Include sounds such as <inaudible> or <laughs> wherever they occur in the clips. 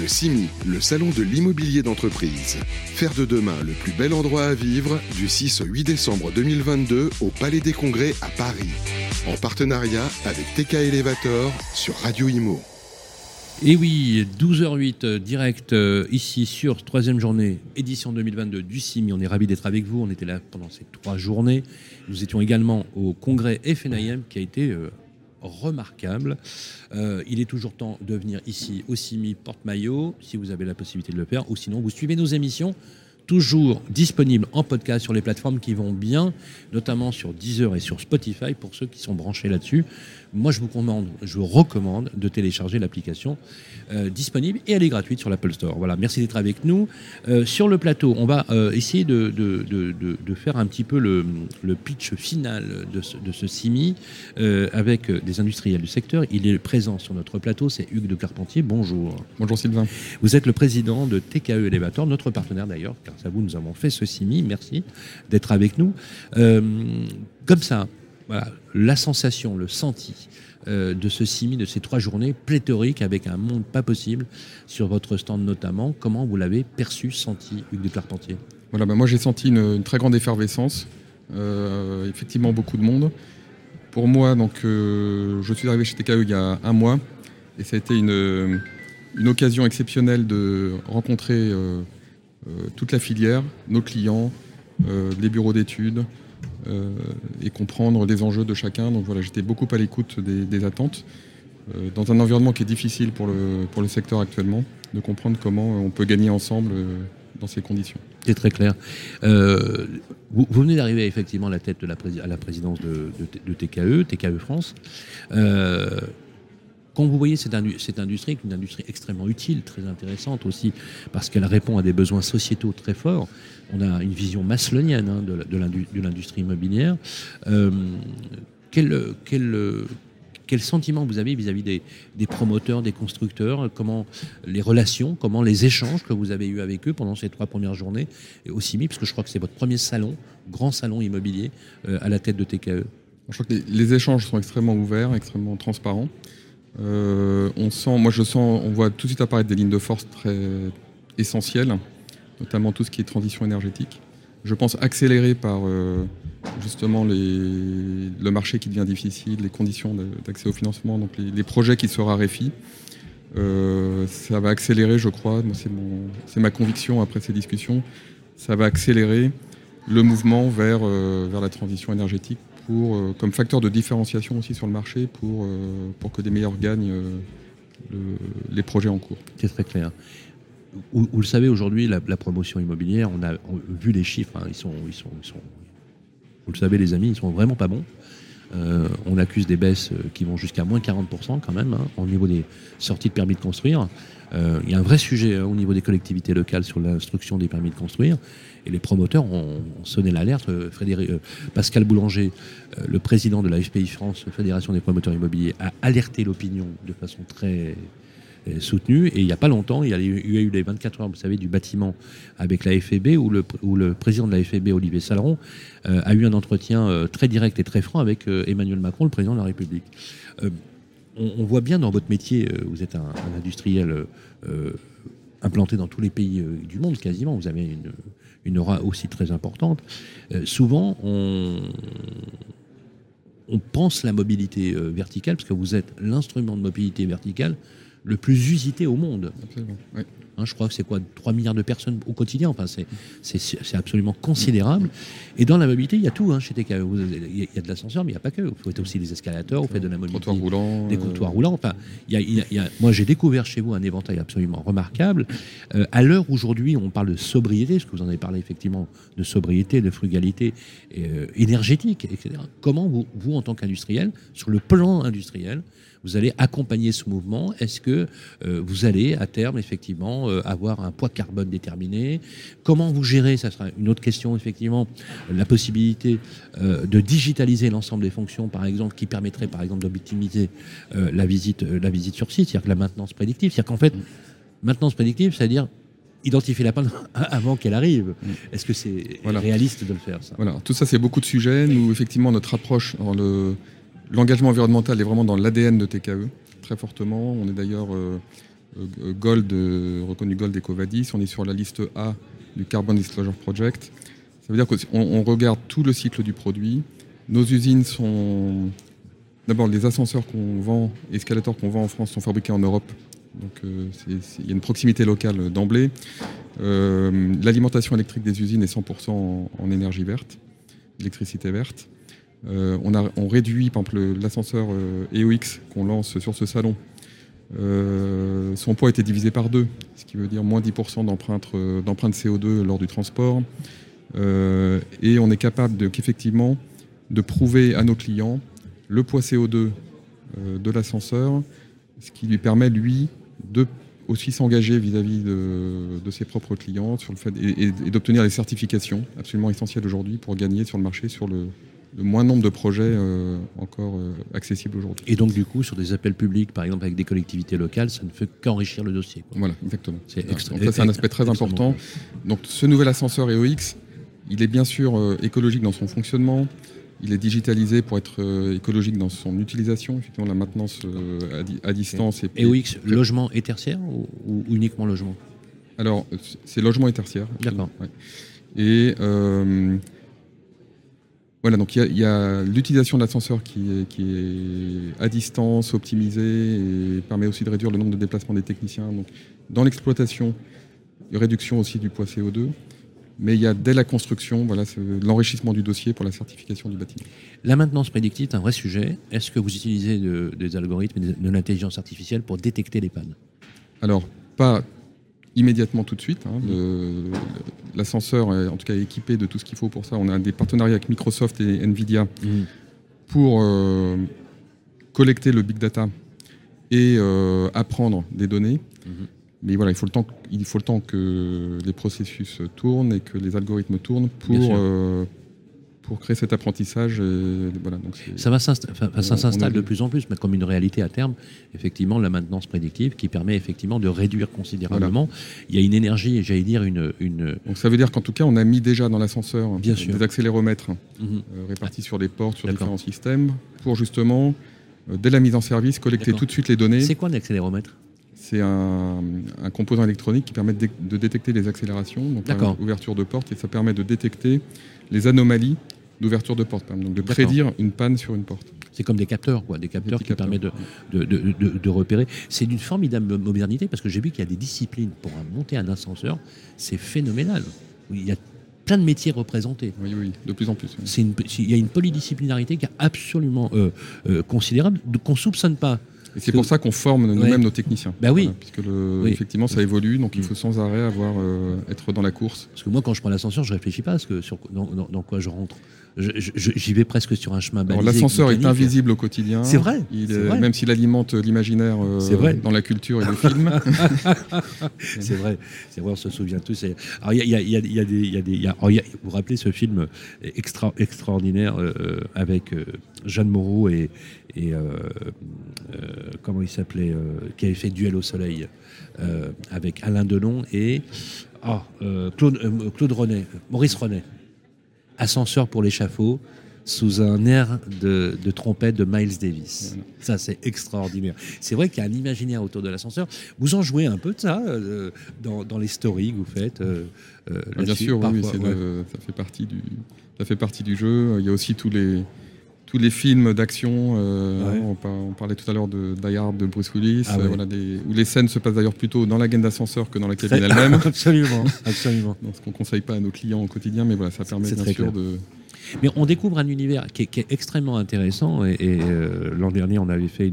Le CIMI, le salon de l'immobilier d'entreprise. Faire de demain le plus bel endroit à vivre du 6 au 8 décembre 2022 au Palais des Congrès à Paris. En partenariat avec TK Elevator sur Radio Imo. Et oui, 12h08, euh, direct euh, ici sur troisième journée, édition 2022 du CIMI. On est ravis d'être avec vous. On était là pendant ces trois journées. Nous étions également au congrès FNIM qui a été euh, remarquable. il est toujours temps de venir ici au CIMI Porte-Maillot, si vous avez la possibilité de le faire, ou sinon vous suivez nos émissions toujours disponibles en podcast sur les plateformes qui vont bien, notamment sur Deezer et sur Spotify pour ceux qui sont branchés là-dessus moi je vous commande, je vous recommande de télécharger l'application euh, disponible et elle est gratuite sur l'Apple Store. Voilà, merci d'être avec nous. Euh, sur le plateau, on va euh, essayer de, de, faire un petit peu le, pitch final de ce, ce CIMI avec des industriels du secteur. Il est présent sur notre plateau, c'est Hugues de Carpentier. Bonjour. Bonjour Sylvain. Vous êtes le président de TKE Elevator, notre partenaire d'ailleurs, car à vous nous avons fait ce CIMI. Merci d'être avec nous. comme ça, voilà, la sensation, le senti euh, de ce CIMI, de ces trois journées pléthoriques avec un monde pas possible sur votre stand notamment. Comment vous l'avez perçu, senti, Hugues de Carpentier? Voilà, bah, moi j'ai senti une, très grande effervescence, euh, effectivement beaucoup de monde. Pour moi, donc, euh, je suis arrivé chez TKE il y a un mois et ça a été une, occasion exceptionnelle de rencontrer toute la filière, nos clients, les bureaux d'études, et comprendre les enjeux de chacun. Donc voilà, j'étais beaucoup à l'écoute des, attentes euh, dans un environnement qui est difficile pour le, pour le secteur actuellement, de comprendre comment on peut gagner ensemble euh, dans ces conditions. C'est très clair. vous, venez d'arriver effectivement à la tête de la, présidence de, de, TKE, TKE France. Quand vous voyez cette, cette industrie, une industrie extrêmement utile, très intéressante aussi, parce qu'elle répond à des besoins sociétaux très forts, on a une vision maslonienne hein, de, l'industrie immobilière. Euh, quel, sentiment vous avez vis-à-vis des, promoteurs, des constructeurs Comment les relations, comment les échanges que vous avez eus avec eux pendant ces trois premières journées aussi mis, parce que je crois que c'est votre premier salon, grand salon immobilier euh, à la tête de TKE. Je crois que les, échanges sont extrêmement ouverts, extrêmement transparents. Euh, on sent, moi je sens, on voit tout de suite apparaître des lignes de force très essentielles notamment tout ce qui est transition énergétique. Je pense accéléré par euh, justement le marché qui devient difficile, les conditions d'accès au financement, donc les, projets qui se raréfient. Euh, ça va accélérer, je crois, c'est ma conviction après ces discussions, ça va accélérer le mouvement vers, vers la transition énergétique pour, comme facteur de différenciation aussi sur le marché pour, pour que des meilleurs gagnent les projets en cours. C'est très clair vous, le savez, aujourd'hui, la, promotion immobilière, on a vu les chiffres, hein, ils, sont, ils, sont, vous le savez, les amis, ils sont vraiment pas bons. Euh, on accuse des baisses euh, qui vont jusqu'à moins 40% quand même hein, au niveau des sorties de permis de construire. Euh, il y a un vrai sujet hein, au niveau des collectivités locales sur l'instruction des permis de construire. Et les promoteurs ont, sonné l'alerte. Frédéric, Pascal Boulanger, le président de la FPI France, Fédération des promoteurs immobiliers, a alerté l'opinion de façon très soutenu. Et il n'y a pas longtemps, il y a eu les 24 heures, vous savez, du bâtiment avec la FEB, où le, où le président de la FEB, Olivier Saleron, euh, a eu un entretien euh, très direct et très franc avec euh, Emmanuel Macron, le président de la République. On, voit bien dans votre métier, vous êtes un, industriel implanté dans tous les pays du monde quasiment, vous avez une, une aura aussi très importante. souvent, on, on pense la mobilité verticale, parce que vous êtes l'instrument de mobilité verticale le plus usité au monde. Hein, je crois que c'est quoi 3 milliards de personnes au quotidien. Enfin, c'est absolument considérable. Et dans la mobilité, il y a tout hein, chez TK. Il y a de l'ascenseur, mais il n'y a pas que. Vous faites aussi des escalators, vous faites de la mobilité. Des comptoirs roulants. Enfin, moi, j'ai découvert chez vous un éventail absolument remarquable. Euh, à l'heure aujourd'hui, on parle de sobriété, parce que vous en avez parlé effectivement de sobriété, de frugalité euh, énergétique, etc. Comment vous, vous en tant qu'industriel, sur le plan industriel, vous allez accompagner ce mouvement Est-ce que euh, vous allez à terme effectivement euh, avoir un poids carbone déterminé? Comment vous gérez Ça sera une autre question effectivement. La possibilité euh, de digitaliser l'ensemble des fonctions, par exemple, qui permettrait par exemple d'optimiser la visite, la visite sur site, c'est-à-dire que la maintenance prédictive, c'est-à-dire qu'en fait, maintenance prédictive, c'est-à-dire identifier la panne <laughs> avant qu'elle arrive. Est-ce que c'est réaliste de le faire ça? Voilà, tout ça c'est beaucoup de sujets. Nous, effectivement, notre approche dans le L'engagement environnemental est vraiment dans l'ADN de TKE, très fortement. On est d'ailleurs euh, Gold, reconnu Gold Ecovadis. On est sur la liste A du Carbon Disclosure Project. Ça veut dire qu'on on regarde tout le cycle du produit. Nos usines sont. D'abord, les ascenseurs qu'on vend, escalators qu'on vend en France sont fabriqués en Europe. Donc, il y a une proximité locale d'emblée. L'alimentation électrique des usines est 100% en énergie verte, électricité verte. Euh, on, réduit, par exemple, l'ascenseur EOX euh, qu'on lance sur ce salon. Euh, son poids a été divisé par deux, ce qui veut dire moins 10% d'empreinte CO2 lors du transport. et on est capable de, qu'effectivement de prouver à nos clients le poids CO2 de l'ascenseur, ce qui lui permet, lui, de aussi s'engager vis-à-vis de, ses propres clients et, et d'obtenir des certifications absolument essentielles aujourd'hui pour gagner sur le marché sur le, le moins nombre de projets euh, encore euh, accessibles aujourd'hui. Et donc, du coup, sur des appels publics, par exemple avec des collectivités locales, ça ne fait qu'enrichir le dossier. Voilà, exactement. C'est c'est un aspect très important. Donc, ce nouvel ascenseur EOX, il est bien sûr euh, écologique dans son fonctionnement. Il est digitalisé pour être écologique dans son utilisation, effectivement, la maintenance à, distance. Et, EOX, logement et tertiaire ou, uniquement logement? Alors, c'est logement et tertiaire. D'accord. Et voilà, donc il y a, l'utilisation de l'ascenseur qui est, qui est à distance, optimisée et permet aussi de réduire le nombre de déplacements des techniciens. Donc, dans l'exploitation, réduction aussi du poids CO2. Mais il y a dès la construction voilà, l'enrichissement du dossier pour la certification du bâtiment. La maintenance prédictive est un vrai sujet. Est-ce que vous utilisez des algorithmes de l'intelligence artificielle pour détecter les pannes? Alors, pas immédiatement tout de suite. Hein. L'ascenseur est en tout cas équipé de tout ce qu'il faut pour ça. On a des partenariats avec Microsoft et Nvidia mmh. pour euh, collecter le big data et euh, apprendre des données. Mmh. Mais voilà, il faut, le temps, il faut le temps que les processus tournent et que les algorithmes tournent pour pour créer cet apprentissage. voilà, donc ça va s'installe de plus en plus, mais comme une réalité à terme, effectivement, la maintenance prédictive qui permet effectivement de réduire considérablement. Il y a une énergie, j'allais dire une, une, Donc ça veut dire qu'en tout cas, on a mis déjà dans l'ascenseur des accéléromètres mhm. euh, répartis sur les portes, sur différents systèmes, pour justement, euh, dès la mise en service, collecter tout de suite les données. C'est quoi un accéléromètre? C'est un, composant électronique qui permet de, détecter les accélérations, donc l'ouverture de porte, et ça permet de détecter les anomalies d'ouverture de porte, donc de prédire une panne sur une porte. C'est comme des capteurs, quoi, des capteurs qui permettent de, de, repérer. C'est d'une formidable modernité parce que j'ai vu qu'il y a des disciplines pour monter un ascenseur, c'est phénoménal. Il y a plein de métiers représentés. Oui, oui, de plus en plus. il y a une polydisciplinarité qui est absolument euh, euh, considérable, qu'on ne soupçonne pas. Et c'est pour ça qu'on forme nous-mêmes nos techniciens. Bah oui. puisque effectivement, ça évolue, donc il mm. faut sans arrêt avoir euh, être dans la course. Parce que moi, quand je prends l'ascenseur, je réfléchis pas à ce que, sur, dans quoi je rentre j'y vais presque sur un chemin balisé. L'ascenseur est invisible au quotidien. C'est vrai, Même s'il alimente l'imaginaire euh, dans la culture et le film. <laughs> c'est vrai, c'est vrai, on se souvient tous. Alors, il y a, y a, y a des. Y a des vous vous rappelez ce film extra, extraordinaire euh, euh, avec Jeanne Moreau et. Et comment il s'appelait Qui avait fait Duel au soleil avec Alain Delon et. Oh, Claude, Claude René, Maurice René ascenseur pour l'échafaud sous un air de, trompette de Miles Davis. Ça, c'est extraordinaire. C'est vrai qu'il y a un imaginaire autour de l'ascenseur. Vous en jouez un peu de ça euh, dans, les stories que vous faites euh, euh, ah, Bien sûr, oui, ça, fait partie du, ça fait partie du jeu. Il y a aussi tous les, tous les films d'action. on, parlait tout à l'heure de Die Hard de Bruce Willis, ah où les scènes se passent d'ailleurs plutôt dans la gaine d'ascenseur que dans la cabine elle-même. <laughs> absolument, absolument. ce qu'on ne conseille pas à nos clients au quotidien, mais voilà, ça permet bien sûr de mais on découvre un univers qui est, extrêmement intéressant. Et, euh, l'an dernier, on avait fait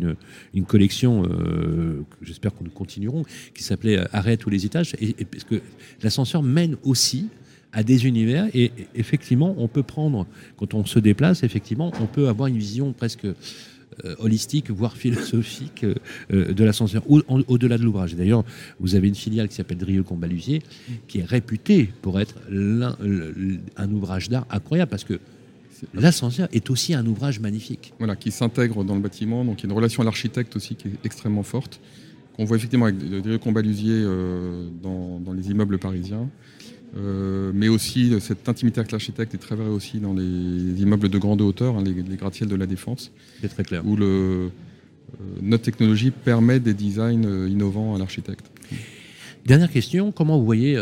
une, collection, euh, j'espère qu'on nous continuerons, qui s'appelait euh, Arrêt tous les étages. Et, parce que l'ascenseur mène aussi à des univers. Et effectivement, on peut prendre, quand on se déplace, effectivement, on peut avoir une vision presque holistique, voire philosophique de l'ascenseur, au-delà de l'ouvrage. D'ailleurs, vous avez une filiale qui s'appelle Drieux Combalusier, qui est réputée pour être un ouvrage d'art incroyable, parce que L'ascenseur est aussi un ouvrage magnifique. Voilà, qui s'intègre dans le bâtiment. Donc il y a une relation à l'architecte aussi qui est extrêmement forte, qu'on voit effectivement avec euh, dans, dans, les immeubles parisiens. Euh, mais aussi cette intimité avec l'architecte est très vrai aussi dans les immeubles de grande hauteur, hein, les, gratte-ciels de la Défense. C'est très clair. Où le, notre technologie permet des designs innovants à l'architecte. Dernière question, comment vous voyez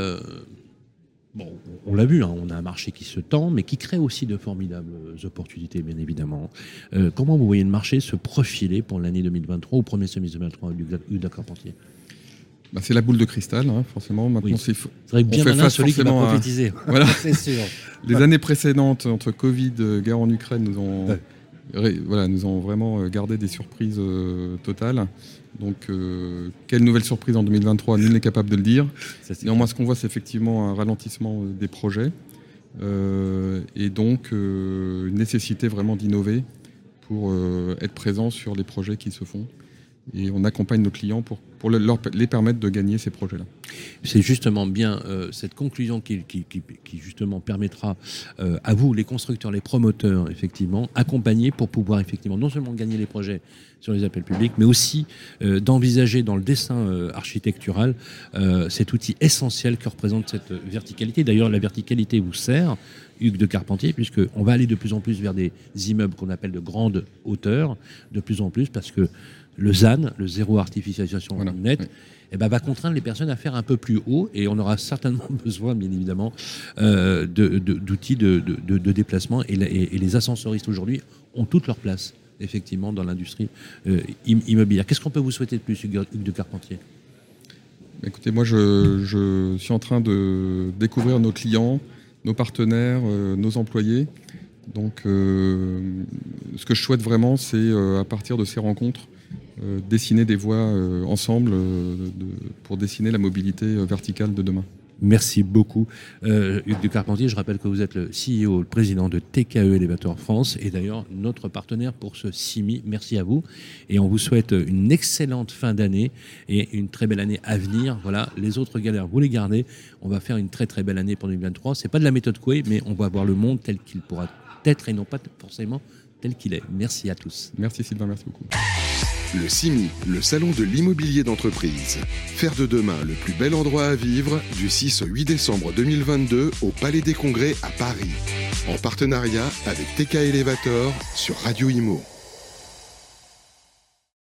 Bon, on l'a vu, hein, on a un marché qui se tend, mais qui crée aussi de formidables opportunités, bien évidemment. Euh, comment vous voyez le marché se profiler pour l'année 2023 ou premier semestre 2023 du de Carpentier bah, c'est la boule de cristal, hein, forcément. Maintenant, c'est bien on fait celui qui va prophétiser. <laughs> Voilà. <laughs> c'est sûr. Les années précédentes, entre Covid, euh, guerre en Ukraine, nous ont, voilà, nous ont vraiment euh, gardé des surprises totales. Donc, euh, quelle nouvelle surprise en 2023 Nul n'est capable de le dire. Néanmoins, ce qu'on voit, c'est effectivement un ralentissement euh, des projets euh, et donc une nécessité vraiment d'innover pour être présent sur les projets qui se font et on accompagne nos clients pour, les permettre de gagner ces projets-là. C'est justement bien euh, cette conclusion qui, qui, qui, justement permettra euh, à vous, les constructeurs, les promoteurs, effectivement, accompagner pour pouvoir effectivement non seulement gagner les projets sur les appels publics, mais aussi euh, d'envisager dans le dessin architectural cet outil essentiel que représente cette verticalité. D'ailleurs, la verticalité vous sert Hugues de Carpentier, puisqu'on va aller de plus en plus vers des immeubles qu'on appelle de grande hauteur, de plus en plus, parce que le ZAN, le zéro artificialisation net, eh ben, va contraindre les personnes à faire un peu plus haut et on aura certainement <laughs> besoin, bien évidemment, euh, d'outils de, déplacement. Et, les ascensoristes aujourd'hui ont toute leur place, effectivement, dans l'industrie euh, immobilière. Qu'est-ce qu'on peut vous souhaiter de plus, Hugues de Carpentier? Écoutez, moi, je, suis en train de découvrir nos clients, nos partenaires, euh, nos employés. Donc, ce que je souhaite vraiment, c'est à partir de ces rencontres, dessiner des voies euh, ensemble euh, pour dessiner la mobilité verticale de demain. Merci beaucoup, Hugues Ducarpentier. Je rappelle que vous êtes le CEO, le président de TKE Elevator France et d'ailleurs notre partenaire pour ce CIMI. Merci à vous. Et on vous souhaite une excellente fin d'année et une très belle année à venir. Voilà, les autres galères, vous les gardez. On va faire une très très belle année pour 2023. C'est pas de la méthode Coué, mais on va voir le monde tel qu'il pourra être et non pas forcément tel qu'il est. Merci à tous. Merci Sylvain, merci beaucoup. Le CIMI, le salon de l'immobilier d'entreprise. Faire de demain le plus bel endroit à vivre du 6 au 8 décembre 2022 au Palais des Congrès à Paris. En partenariat avec TK Elevator sur Radio Imo.